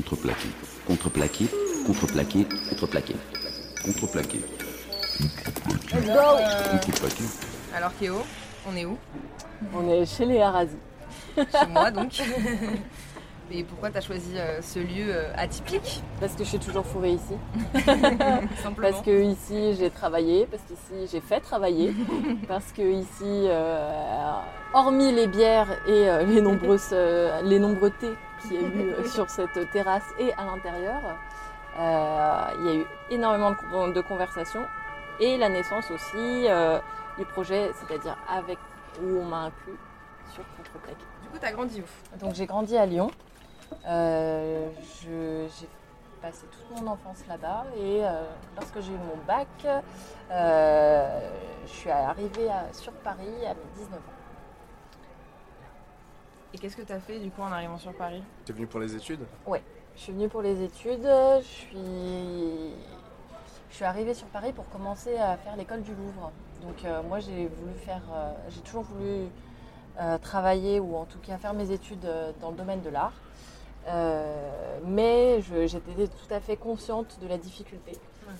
Contreplaqué. Contreplaqué. Contreplaqué. Contreplaqué. Contreplaqué. Let's go Contreplaqué. Alors Kéo, on est où? On est chez les Harazi. Chez moi donc. Et pourquoi t'as choisi euh, ce lieu euh, atypique? Parce que je suis toujours fourrée ici. Simplement. Parce que ici j'ai travaillé, parce qu'ici j'ai fait travailler, parce que ici, euh, hormis les bières et euh, les nombreuses, euh, les nombreux thés qu'il y a eu sur cette terrasse et à l'intérieur, euh, il y a eu énormément de, con- de conversations et la naissance aussi euh, du projet, c'est-à-dire avec où on m'a inclus sur Contreplaqué. Du coup, t'as grandi où? Donc j'ai grandi à Lyon. Euh, je- j'ai passé toute mon enfance là-bas et euh, lorsque j'ai eu mon bac, euh, je suis arrivée à- sur Paris à mes 19 ans. Et qu'est-ce que t'as fait du coup en arrivant sur Paris? T'es venu pour les études? Je suis venue pour les études. Je suis, je suis arrivée sur Paris pour commencer à faire l'école du Louvre. Donc euh, moi j'ai voulu faire, euh, j'ai toujours voulu euh, travailler ou en tout cas faire mes études euh, dans le domaine de l'art. Euh, mais j'étais tout à fait consciente de la difficulté.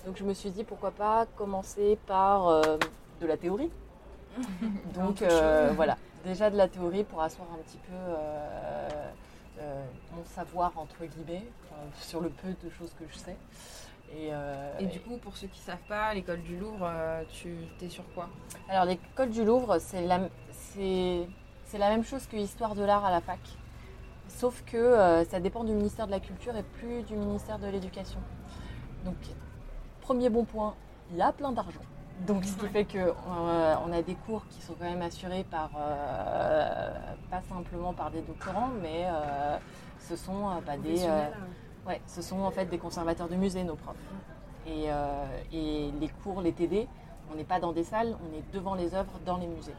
Donc je me suis dit pourquoi pas commencer par euh, de la théorie. Donc euh, voilà, déjà de la théorie pour asseoir un petit peu euh, mon savoir entre guillemets euh, sur le peu de choses que je sais. Et, euh, Et du coup, pour ceux qui savent pas, l'école du Louvre, tu t'es sur quoi? Alors l'école du Louvre, c'est la, c'est, c'est la même chose que Histoire de l'art à la fac. Sauf que euh, ça dépend du ministère de la Culture et plus du ministère de l'Éducation. Donc, premier bon point, il y a plein d'argent. Donc, ce qui fait qu'on on a des cours qui sont quand même assurés par, euh, pas simplement par des doctorants, mais euh, ce sont euh, bah, des, euh, Ouais, ce sont en fait des conservateurs de musée, nos profs. Et, euh, et les cours, les TD, on n'est pas dans des salles, on est devant les œuvres dans les musées.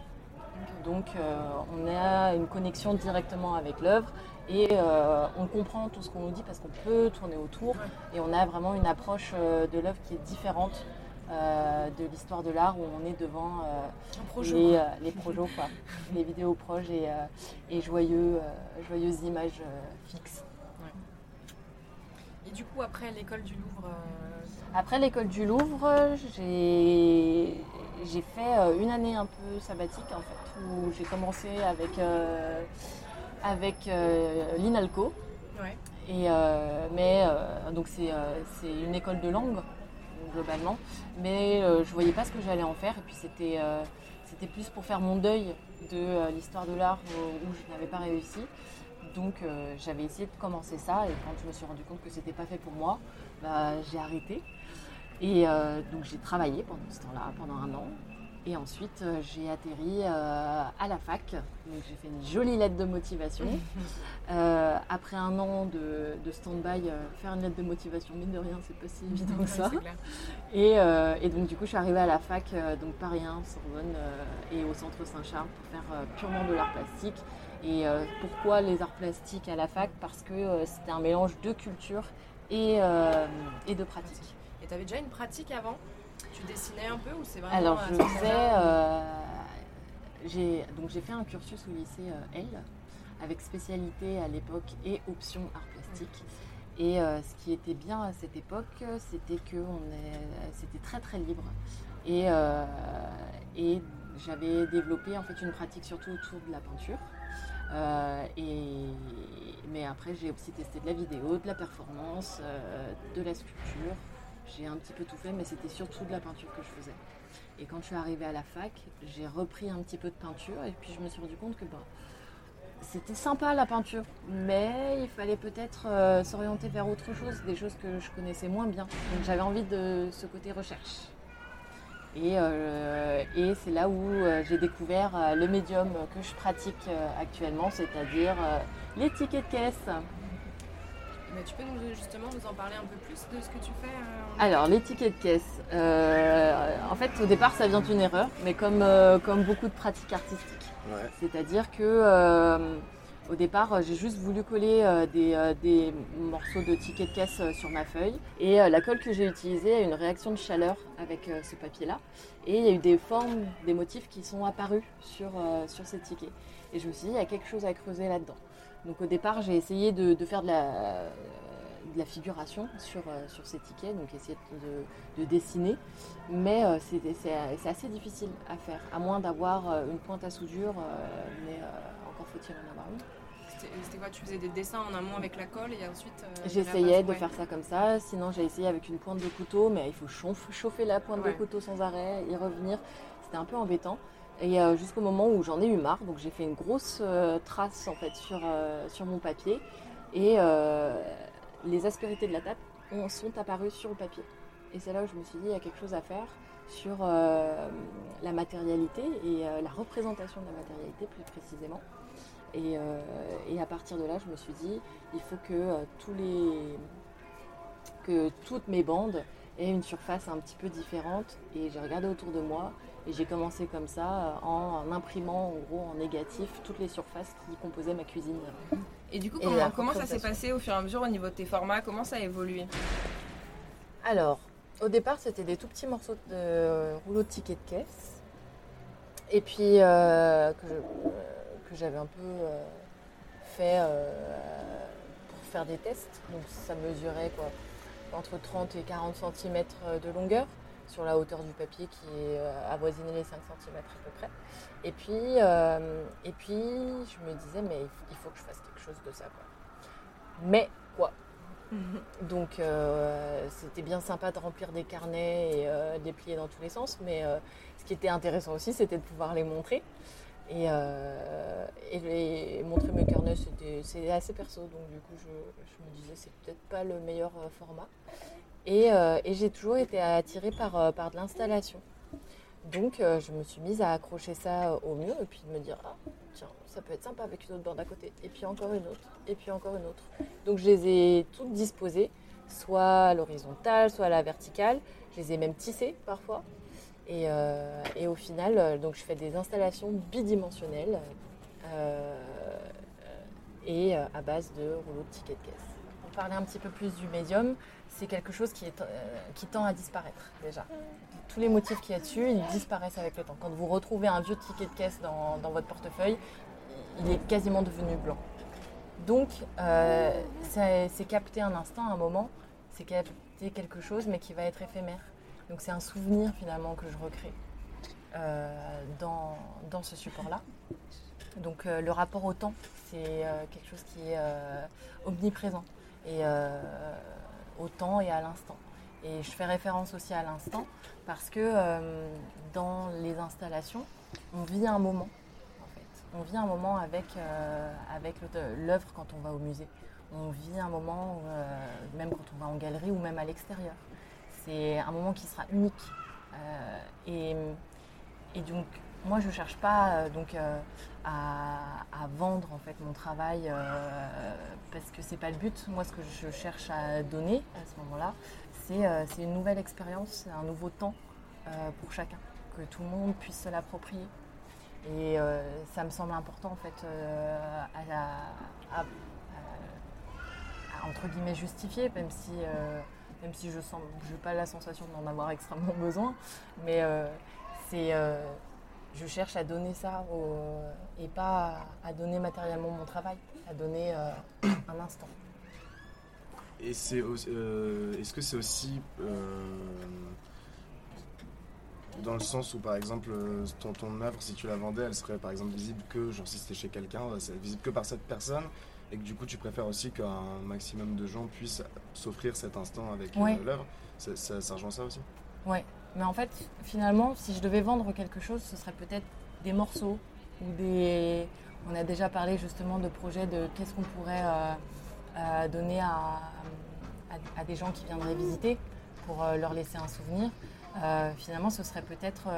Donc euh, on a une connexion directement avec l'œuvre et euh, on comprend tout ce qu'on nous dit parce qu'on peut tourner autour et on a vraiment une approche euh, de l'œuvre qui est différente euh, de l'histoire de l'art où on est devant les, euh, les projos, quoi, les vidéos proches et, et joyeux, joyeuses images fixes. Et du coup, après l'école du Louvre, Après l'école du Louvre, j'ai fait une année un peu sabbatique en fait, où j'ai commencé avec, euh, avec euh, l'INALCO. Ouais. Et, euh, mais donc c'est une école de langue globalement, mais je voyais pas ce que j'allais en faire et puis c'était c'était plus pour faire mon deuil de l'histoire de l'art où, où je n'avais pas réussi. Donc euh, j'avais essayé de commencer ça et quand je me suis rendu compte que c'était pas fait pour moi, bah, j'ai arrêté. Et euh, donc j'ai travaillé pendant ce temps-là, pendant un an. Et ensuite euh, j'ai atterri euh, à la fac. Donc j'ai fait une jolie lettre de motivation. Euh, après un an de, de stand-by, euh, faire une lettre de motivation, mine de rien, c'est pas si évident que ça. Et, et donc du coup je suis arrivée à la fac, donc Paris 1, Sorbonne et au centre Saint-Charles pour faire purement de l'art plastique. Et pourquoi les arts plastiques à la fac? Parce que c'était un mélange de culture et, et de pratique. Et tu avais déjà une pratique avant? Tu dessinais un peu ou c'est vraiment Alors à je faisais, euh, j'ai donc j'ai fait un cursus au lycée euh, L avec spécialité à l'époque et option art plastique. Et euh, ce qui était bien à cette époque, c'était que c'était très très libre. Et, euh, et j'avais développé en fait une pratique surtout autour de la peinture. Euh, et, mais après, j'ai aussi testé de la vidéo, de la performance, euh, de la sculpture. J'ai un petit peu tout fait, mais c'était surtout de la peinture que je faisais. Et quand je suis arrivée à la fac, j'ai repris un petit peu de peinture et puis je me suis rendu compte que bah, c'était sympa la peinture, mais il fallait peut-être euh, s'orienter vers autre chose, des choses que je connaissais moins bien. Donc j'avais envie de ce côté recherche. Et, euh, c'est là où euh, j'ai découvert le médium que je pratique actuellement, c'est-à-dire les tickets de caisse. Mais tu peux nous, justement nous en parler un peu plus de ce que tu fais euh, Alors, les tickets de caisse, euh, en fait, au départ, ça vient d'une erreur, mais comme, euh, comme beaucoup de pratiques artistiques. Ouais. C'est-à-dire que euh, au départ, j'ai juste voulu coller des, des morceaux de tickets de caisse sur ma feuille. Et la colle que j'ai utilisée a une réaction de chaleur avec ce papier-là. Et il y a eu des formes, des motifs qui sont apparus sur, sur ces tickets. Et je me suis dit, il y a quelque chose à creuser là-dedans. Donc au départ, j'ai essayé de, de faire de la, de la figuration sur, euh, sur ces tickets, donc essayer de, de dessiner. Mais euh, c'est assez difficile à faire, à moins d'avoir euh, une pointe à soudure, euh, mais euh, encore faut-il en avoir une. C'était quoi? Tu faisais des dessins en amont avec la colle et ensuite. J'essayais de ouais. faire ça comme ça, sinon j'ai essayé avec une pointe de couteau, mais il faut chauffe- chauffer la pointe Ouais. de couteau sans arrêt, y revenir. C'était un peu embêtant. Et euh, jusqu'au moment où j'en ai eu marre, donc j'ai fait une grosse euh, trace en fait sur, euh, sur mon papier et les aspérités de la table ont- sont apparues sur le papier. Et c'est là où je me suis dit il y a quelque chose à faire sur la matérialité et la représentation de la matérialité plus précisément. Et, et à partir de là, je me suis dit, il faut que tous les, que toutes mes bandes aient une surface un petit peu différente. Et j'ai regardé autour de moi et j'ai commencé comme ça euh, en imprimant en gros en négatif toutes les surfaces qui composaient ma cuisine. Et du coup, Et comment, ça s'est passé au fur et à mesure au niveau de tes formats? Comment ça a évolué? Alors, au départ, c'était des tout petits morceaux de euh, rouleaux de tickets de caisse. Et puis, euh, que euh, j'avais un peu euh, fait euh, pour faire des tests. Donc, ça mesurait quoi, entre 30 et 40 cm de longueur sur la hauteur du papier qui est euh, avoisinait les 5 cm à peu près. Et puis, euh, et puis, je me disais, mais il faut, que je fasse quelque chose de ça. quoi. Mais quoi? Donc euh, c'était bien sympa de remplir des carnets et euh, de les plier dans tous les sens, mais ce qui était intéressant aussi c'était de pouvoir les montrer. Et, et les- montrer mes carnets c'était c'est assez perso, donc du coup je, je me disais c'est peut-être pas le meilleur format. Et, euh, et j'ai toujours été attirée par, euh, de l'installation. Donc euh, je me suis mise à accrocher ça au mur et puis de me dire ah tiens ça peut être sympa avec une autre bande à côté et puis encore une autre et puis encore une autre. Donc je les ai toutes disposées, soit à l'horizontale, soit à la verticale. Je les ai même tissées parfois. Et, au final, donc je fais des installations bidimensionnelles et à base de rouleaux de tickets de caisse. Parler un petit peu plus du médium, c'est quelque chose euh, qui tend à disparaître déjà. Tous les motifs qu'il y a dessus, ils disparaissent avec le temps. Quand vous retrouvez un vieux ticket de caisse dans, votre portefeuille, il est quasiment devenu blanc. Donc, euh, c'est capter un instant, un moment, c'est capter quelque chose, mais qui va être éphémère. Donc, c'est un souvenir finalement que je recrée euh, dans, ce support-là. Donc, le rapport au temps, c'est quelque chose qui est omniprésent, et euh, au temps et à l'instant. Et je fais référence aussi à l'instant parce que euh, dans les installations, on vit un moment en fait. On vit un moment avec, euh, avec l'œuvre quand on va au musée. On vit un moment, même quand on va en galerie ou même à l'extérieur. C'est un moment qui sera unique. Et, et donc, moi, je cherche pas euh, donc, euh, à, vendre en fait, mon travail euh, parce que c'est pas le but. Moi, ce que je cherche à donner à ce moment-là, c'est une nouvelle expérience, un nouveau temps pour chacun, que tout le monde puisse se l'approprier. Et ça me semble important en fait à, entre guillemets justifier, même si, même si je sens, je n'ai pas la sensation d'en avoir extrêmement besoin, mais c'est, je cherche à donner ça au- et pas à, à donner matériellement mon travail, à donner euh, un instant. Et c'est euh, est-ce que c'est aussi euh, dans le sens où par exemple ton, ton œuvre si tu la vendais elle serait par exemple visible que genre si c'était chez quelqu'un c'est visible que par cette personne et que du coup tu préfères aussi qu'un maximum de gens puissent s'offrir cet instant avec Ouais. l'œuvre ça, ça, ça rejoint ça aussi? Ouais, mais en fait, finalement, si je devais vendre quelque chose, ce serait peut-être des morceaux ou des. On a déjà parlé justement de projets de qu'est-ce qu'on pourrait euh, euh, donner à, à- des gens qui viendraient visiter pour euh, leur laisser un souvenir. Finalement, ce serait peut-être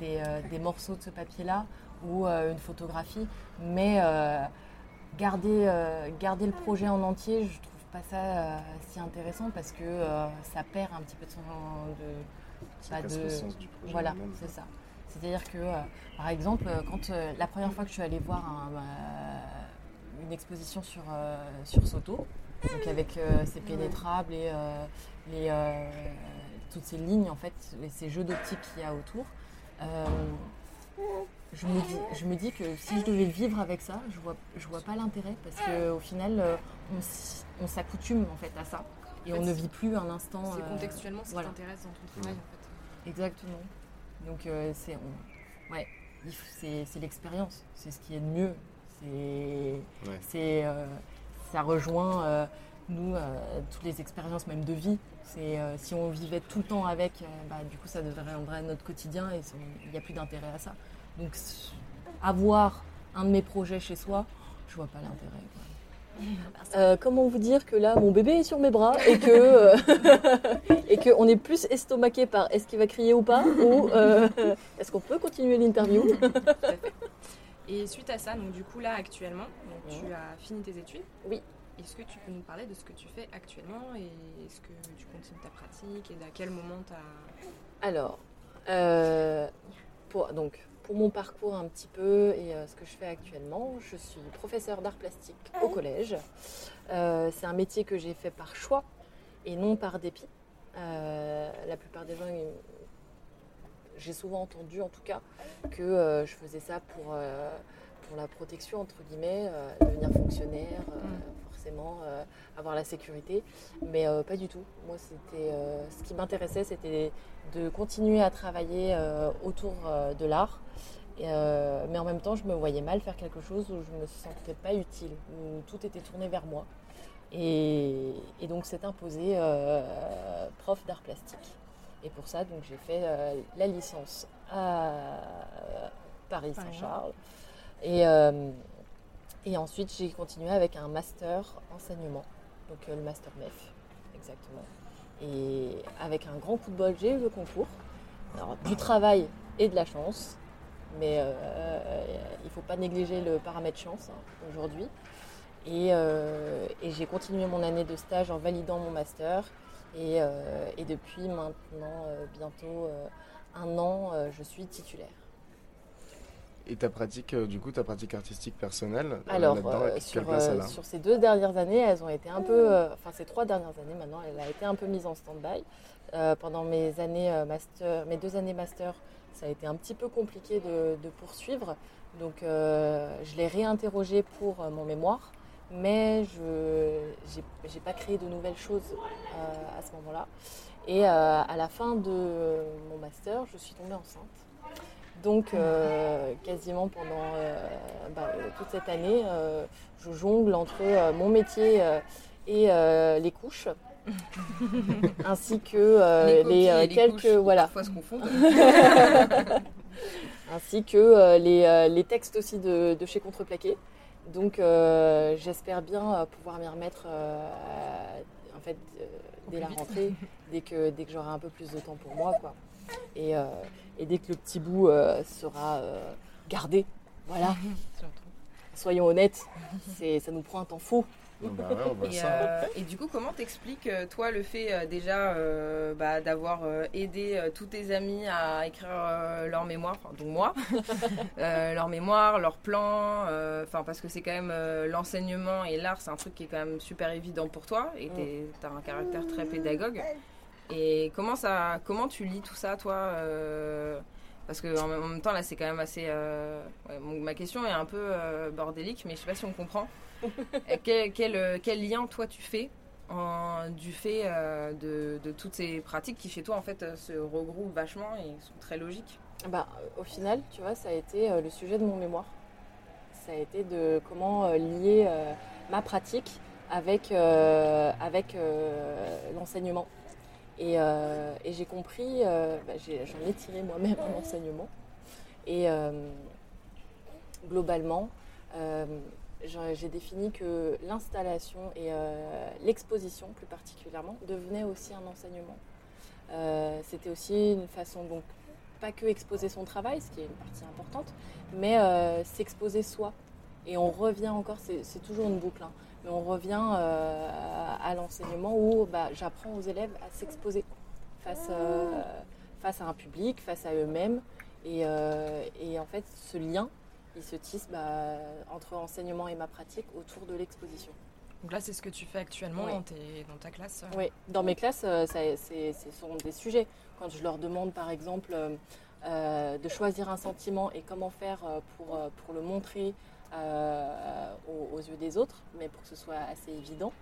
des, des morceaux de ce papier-là ou une photographie, mais garder, garder le projet en entier, je trouve pas ça si intéressant parce que ça perd un petit peu de son de, ça casse de- le sens du projet voilà, c'est ça. C'est-à-dire que, euh, par exemple, euh, quand euh, la première fois que je suis allée voir un, euh, une exposition sur, euh, sur Soto, donc avec euh, ces pénétrables et euh, les, euh, toutes ces lignes, en fait, ces jeux d'optique qu'il y a autour, euh, je me, dis, je me dis que si je devais vivre avec ça, je vois, je vois pas l'intérêt parce qu'au final, on, s'accoutume en fait à ça et on ne vit plus un instant. C'est euh, contextuellement ce voilà. qui t'intéresse dans ton travail en fait. Exactement. Donc euh, c'est on- ouais, c'est l'expérience, c'est ce qui est de mieux. C'est Ouais. c'est euh, ça rejoint euh, nous toutes les expériences même de vie. C'est si on vivait tout le temps avec, bah, du coup ça deviendrait notre quotidien et il n'y a plus d'intérêt à ça. Donc avoir un de mes projets chez soi, je vois pas l'intérêt. Euh, comment vous dire que là mon bébé est sur mes bras et que euh, et que on est plus estomaqué par est-ce qu'il va crier ou pas ou euh, est-ce qu'on peut continuer l'interview Et suite à ça, donc du coup là actuellement, donc, Ouais. tu as fini tes études. Oui. Est-ce que tu peux nous parler de ce que tu fais actuellement et est-ce que tu continues ta pratique et à quel moment tu as... Alors, euh, pour, donc, pour mon parcours un petit peu et euh, ce que je fais actuellement, je suis professeure d'art plastique au collège. Euh, c'est un métier que j'ai fait par choix et non par dépit. Euh, la plupart des gens, j'ai souvent entendu en tout cas que euh, je faisais ça pour, euh, pour la protection, entre guillemets, euh, devenir fonctionnaire, euh, forcément euh, avoir la sécurité. Mais euh, pas du tout. Moi, c'était euh, ce qui m'intéressait, c'était de continuer à travailler autour de l'art. Et, euh, mais en même temps, je me voyais mal faire quelque chose où je me sentais pas utile, où tout était tourné vers moi. Et, et donc, c'est imposé euh, prof d'art plastique. Et pour ça, donc, j'ai fait euh, la licence à Paris Saint-Charles. Et, et ensuite, j'ai continué avec un master enseignement, donc euh, le master MEF, exactement. Et avec un grand coup de bol, j'ai eu le concours. Alors, du travail et de la chance, mais euh, il ne faut pas négliger le paramètre chance hein, aujourd'hui. Et, euh, j'ai continué mon année de stage en validant mon master. Et, euh, depuis maintenant, euh, bientôt euh, un an, euh, je suis titulaire. Et ta pratique, euh, du coup, ta pratique artistique personnelle, euh, Alors, euh, sur, place elle a sur ces deux dernières années, elles ont été un peu, enfin ces trois dernières années maintenant, elle a été un peu mise en stand-by. Pendant mes années master, mes deux années master, ça a été un petit peu compliqué de, de poursuivre. Donc, je l'ai réinterrogé pour mon mémoire, mais je n'ai pas créé de nouvelles choses euh, à ce moment-là. Et euh, à la fin de mon master, je suis tombée enceinte. Donc, euh, quasiment pendant euh, bah, euh, toute cette année, euh, je jongle entre euh, mon métier euh, et euh, les couches, ainsi que euh, les, euh, quelques voilà, parfois se confondent. ainsi que euh, les, euh, les textes aussi de, de chez Contreplaqué. Donc, euh, j'espère bien pouvoir m'y remettre euh, en fait euh, dès la rentrée, dès que dès que j'aurai un peu plus de temps pour moi, quoi. Et, euh, et dès que le petit bout euh, sera euh, gardé, voilà. Soyons honnêtes, c'est, ça nous prend un temps fou. Bah ouais, Et, euh, du coup, comment t'expliques, toi, le fait euh, déjà euh, bah, d'avoir euh, aidé euh, tous tes amis à écrire euh, leur mémoire, enfin, dont moi, euh, leur mémoire, leurs plans, euh, enfin parce que c'est quand même euh, l'enseignement et l'art, c'est un truc qui est quand même super évident pour toi et tu as un caractère très pédagogue. Et comment, ça, comment tu lis tout ça, toi euh, Parce que en même en même temps, là, c'est quand même assez. euh, ouais, mon- ma question est un peu euh, bordélique, mais je sais pas si on comprend. Quel, quel, quel lien, toi, tu fais en- du fait de, de toutes ces pratiques qui, chez toi, en fait, se regroupent vachement et sont très logiques? Bah, au final, tu vois, ça a été le sujet de mon mémoire. Ça a été de comment lier ma pratique avec, avec l'enseignement. Et, euh, et j'ai compris, euh, bah, j'en ai tiré moi-même un enseignement. Et euh, globalement, j'ai défini que l'installation et l'exposition, plus particulièrement, devenaient aussi un enseignement. C'était aussi une façon, donc, pas que exposer son travail, ce qui est une partie importante, mais s'exposer soi. Et on revient encore, c'est c'est toujours une boucle, hein, mais on revient euh, à l'enseignement où bah, j'apprends aux élèves à s'exposer face, euh, face à un public, face à eux-mêmes. Et, euh, et en fait, ce lien, il se tisse bah, entre enseignement et ma pratique autour de l'exposition. Donc là, c'est ce que tu fais actuellement Oui. dans, tes- dans ta classe. Oui, dans mes classes, ce sont des sujets. Quand je leur demande, par exemple, euh, de choisir un sentiment et comment faire euh, pour, euh, pour le montrer euh, aux, aux yeux des autres, mais pour que ce soit assez évident.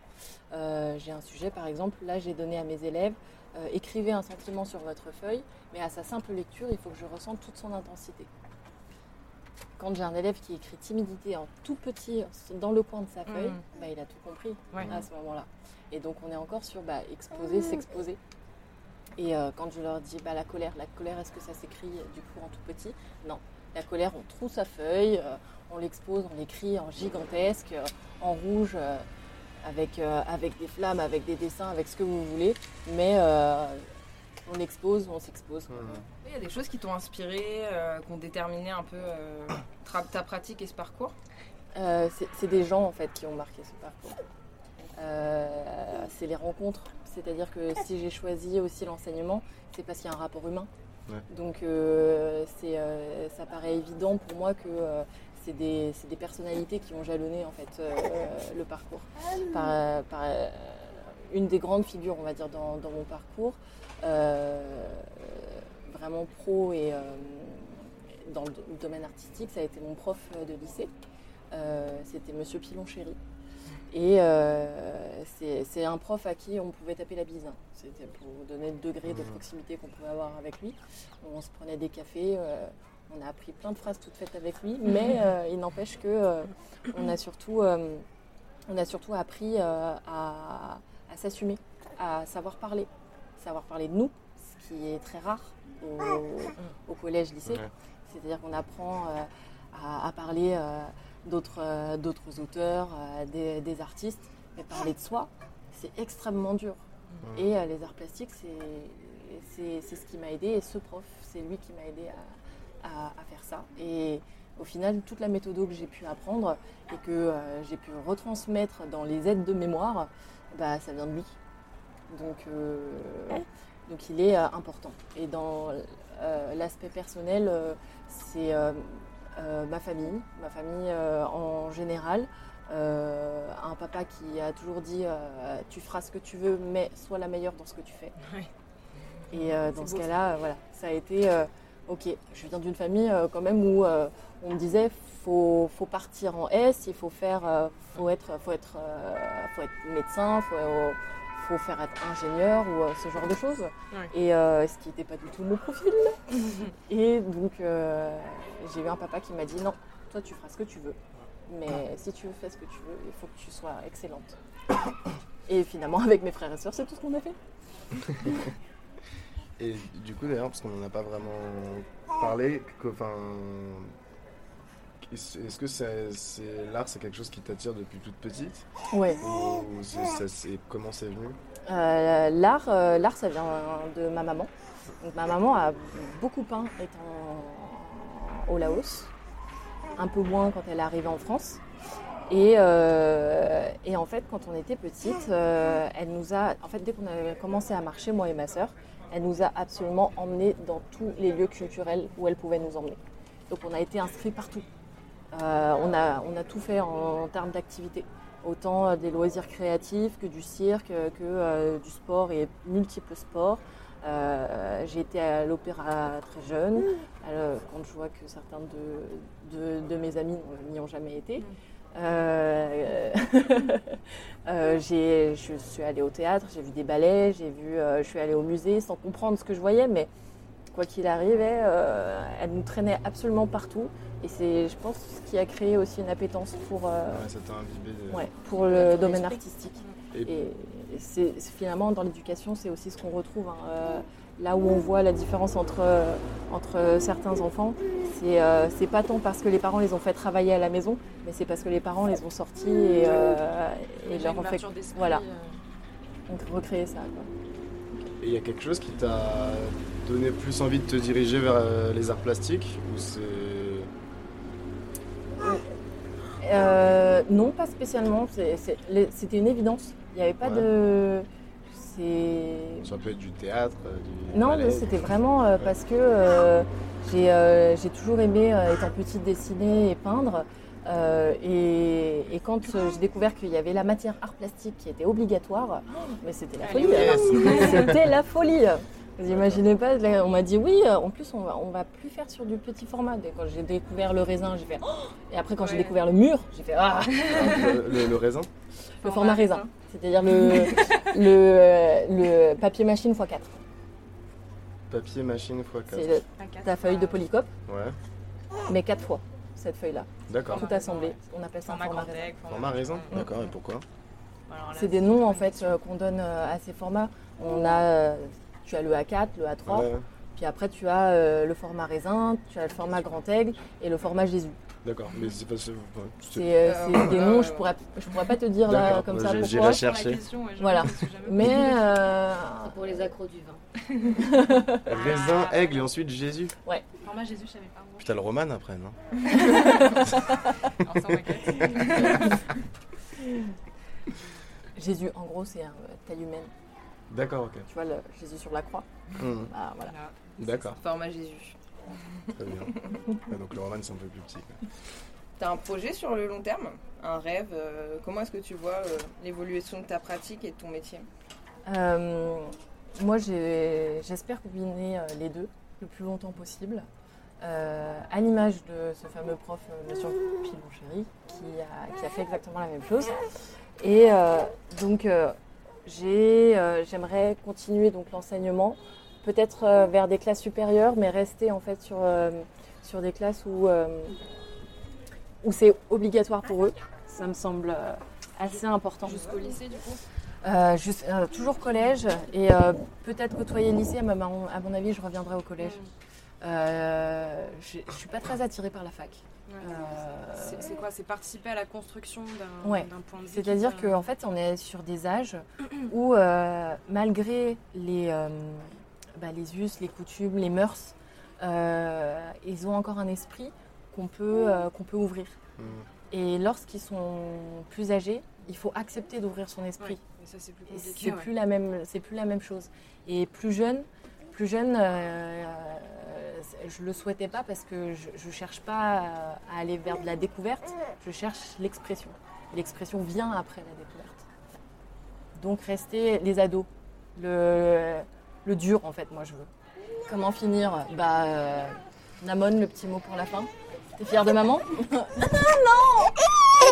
Euh, j'ai un sujet, par exemple, là j'ai donné à mes élèves, écrivez un sentiment sur votre feuille, mais à sa simple lecture, il faut que je ressente toute son intensité. Quand j'ai un élève qui écrit timidité en tout petit dans le coin de sa feuille, bah, il a tout compris Ouais. à ce moment-là. Et donc on est encore sur bah, exposer, s'exposer. Et euh, quand je leur dis bah, la colère, la colère, est-ce que ça s'écrit euh, du coup en tout petit? Non. La colère, on trouve sa feuille, euh, on l'expose, on l'écrit en gigantesque, euh, en rouge, euh, avec, euh, avec des flammes, avec des dessins, avec ce que vous voulez. Mais euh, on expose, on s'expose. quoi. Il y a des choses qui t'ont inspiré, euh, qui ont déterminé un peu euh, ta pratique et ce parcours? Euh, c'est c'est des gens en fait qui ont marqué ce parcours. Euh, c'est les rencontres. C'est-à-dire que si j'ai choisi aussi l'enseignement, c'est parce qu'il y a un rapport humain. Ouais. Donc euh, euh, ça paraît évident pour moi que euh, c'est des, des personnalités qui ont jalonné en fait le parcours. Par, par, une des grandes figures, on va dire, dans, dans mon parcours, vraiment pro et dans le do- domaine artistique, ça a été mon prof de lycée. C'était Monsieur Pilon-Chéry. Et euh, c'est un prof à qui on pouvait taper la bise. C'était pour vous donner le degré de proximité qu'on pouvait avoir avec lui. On se prenait des cafés, euh, on a appris plein de phrases toutes faites avec lui, mais euh, il n'empêche que euh, on a surtout, euh, on a surtout appris euh, à, à s'assumer, à savoir parler, savoir parler de nous, ce qui est très rare au, au collège-lycée. Ouais. C'est-à-dire qu'on apprend euh, à, à parler euh, d'autres euh, d'autres auteurs, euh, des, des artistes, mais parler de soi, c'est extrêmement dur. Et euh, les arts plastiques, c'est- c'est c'est ce qui m'a aidé. Et ce prof, c'est lui qui m'a aidé à, à- à faire ça. Et au final, toute la méthode que j'ai pu apprendre et que euh, j'ai pu retransmettre dans les aides de mémoire, bah, ça vient de lui. Donc, euh, donc il est euh, important. Et dans euh, l'aspect personnel, euh, c'est euh, ma famille, ma famille euh, en général. Euh, un papa qui a toujours dit tu feras ce que tu veux, mais sois la meilleure dans ce que tu fais. Ouais. Et dans ce cas-là, voilà, ça a été ok. Je viens d'une famille quand même où on me disait faut, faut partir en S, il faut faire, faut être, faut être, faut être médecin, faut, faut faire être ingénieur ou euh, ce genre de choses. Ouais. Et euh, ce qui n'était pas du tout mon profil. Et donc euh, j'ai eu un papa qui m'a dit non, toi tu feras ce que tu veux, mais si tu veux faire ce que tu veux, il faut que tu sois excellente. Et finalement avec mes frères et sœurs, c'est tout ce qu'on a fait. Et du coup, d'ailleurs, parce qu'on n'en a pas vraiment parlé, que, enfin, est-ce que c'est, l'art, c'est quelque chose qui t'attire depuis toute petite? Ouais. Ou ça, comment c'est venu? Euh, l'art, euh, l'art, ça vient de ma maman. Donc, ma maman a beaucoup peint étant au Laos, un peu moins quand elle est arrivée en France. Et, euh, et en fait, quand on était petite, euh, elle nous a, en fait, dès qu'on a commencé à marcher, moi et ma sœur, elle nous a absolument emmenés dans tous les lieux culturels où elle pouvait nous emmener. Donc, on a été inscrits partout. Euh, on, a, on a tout fait en, en termes d'activité autant euh, des loisirs créatifs que du cirque, euh, que euh, du sport et multiples sports. Euh, j'ai été à l'opéra très jeune, euh, quand je vois que certains de, de- de mes amis n'y ont jamais été. J'ai- je suis allée au théâtre, j'ai vu des ballets, j'ai vu, je suis allée au musée sans comprendre ce que je voyais, mais quoi qu'il arrivait, euh, elle nous traînait absolument partout. Et c'est, je pense, ce qui a créé aussi une appétence pour, euh, Ouais, ça t'a imbibé de- ouais, pour le domaine esprit. artistique. Et- Et c'est c'est finalement dans l'éducation, c'est aussi ce qu'on retrouve. hein. Euh, là où on voit la différence entre, entre certains enfants, c'est euh, c'est pas tant parce que les parents les ont fait travailler à la maison, mais c'est parce que les parents les ont sortis et, euh, et leur ont fait voilà. donc, recréer ça. quoi. Et il y a quelque chose qui t'a donné plus envie de te diriger vers euh, les arts plastiques Ou c'est. Euh, non, pas spécialement. C'était une évidence. Il n'y avait pas Ouais. de. Ça peut être du théâtre, euh, du Non, c'était vraiment euh, parce que euh, j'ai toujours aimé, étant petite, dessiner et peindre. Euh, et, et quand euh, j'ai découvert qu'il y avait la matière art plastique qui était obligatoire, mais c'était la folie. C'était la folie. Vous imaginez pas, là, on m'a dit oui, en plus on va, on va plus faire sur du petit format. Quand j'ai découvert le raisin, j'ai fait oh Et après quand j'ai découvert le mur, j'ai fait ah Le, le- le raisin Le format raisin. C'est-à-dire le, le, euh, le papier machine x4. Papier, machine, x4. C'est ta feuille de polycope, Ouais, mais 4 fois cette feuille-là. d'accord. Tout assemblé. On appelle ça un Format raisin. Format raisin D'accord, et pourquoi C'est des noms en fait euh, qu'on donne euh, à ces formats. On a, euh, tu as le A4, le A3, Ouais, puis après tu as euh, le format raisin, tu as le format grand aigle et le format Jésus. D'accord, mais c'est pas... c'est- ouais, c'est- C'est euh, Euh, c'est des ouais, noms, ouais, je ouais. pourrais, je pourrais pas te dire là comme ça j'irai chercher. Voilà. Mais euh, Pour les accros du vin. Raisin, aigle et ensuite Jésus. Format Jésus, je savais pas. t'as le roman après, non. Jésus, en gros, c'est un taille humaine. D'accord, ok. Tu vois, le Jésus sur la croix. Hmm, Bah, voilà. Voilà. D'accord, Format Jésus. très bien. Ouais, donc le roman c'est un peu plus petit. quoi. T'as un projet sur le long terme? Un rêve euh, Comment est-ce que tu vois euh, l'évolution de ta pratique et de ton métier? Euh, moi, j'ai- j'espère combiner euh, les deux le plus longtemps possible. Euh, à l'image de ce fameux prof, euh, Monsieur Pilon-Chéry, qui a, qui a fait exactement la même chose. Et euh, donc, j'ai, j'aimerais continuer donc l'enseignement, peut-être vers des classes supérieures, mais rester en fait sur, sur des classes où, où c'est obligatoire pour eux. Ça me semble assez important. Jusqu'au lycée, du coup? Euh, juste- euh, toujours collège et euh, peut-être côtoyer le lycée, mais mon, à mon avis, je reviendrai au collège. Euh, je ne suis pas très attirée par la fac. Ouais. Euh, C'est quoi? C'est participer à la construction d'un Ouais. point de vue C'est-à-dire qu'en fait, on est sur des âges où, euh, malgré les, euh, bah, les us, les coutumes, les mœurs, euh, ils ont encore un esprit qu'on peut, euh, qu'on peut ouvrir. Hmm. Et lorsqu'ils sont plus âgés, il faut accepter d'ouvrir son esprit. Ouais. Et ça, c'est plus compliqué. Plus la même, c'est plus la même chose. Et plus jeune, plus jeune, je le souhaitais pas parce que je, je cherche pas à, aller vers de la découverte. Je cherche l'expression. L'expression vient après la découverte. Donc rester les ados, le, le dur en fait, moi je veux. Comment finir? Bah, euh, Namon, le petit mot pour la fin. T'es fière de maman?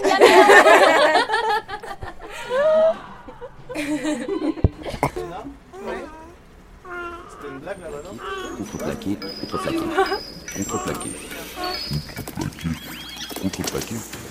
C'était non Contreplaqué, contreplaqué. Contreplaqué. Contreplaqué.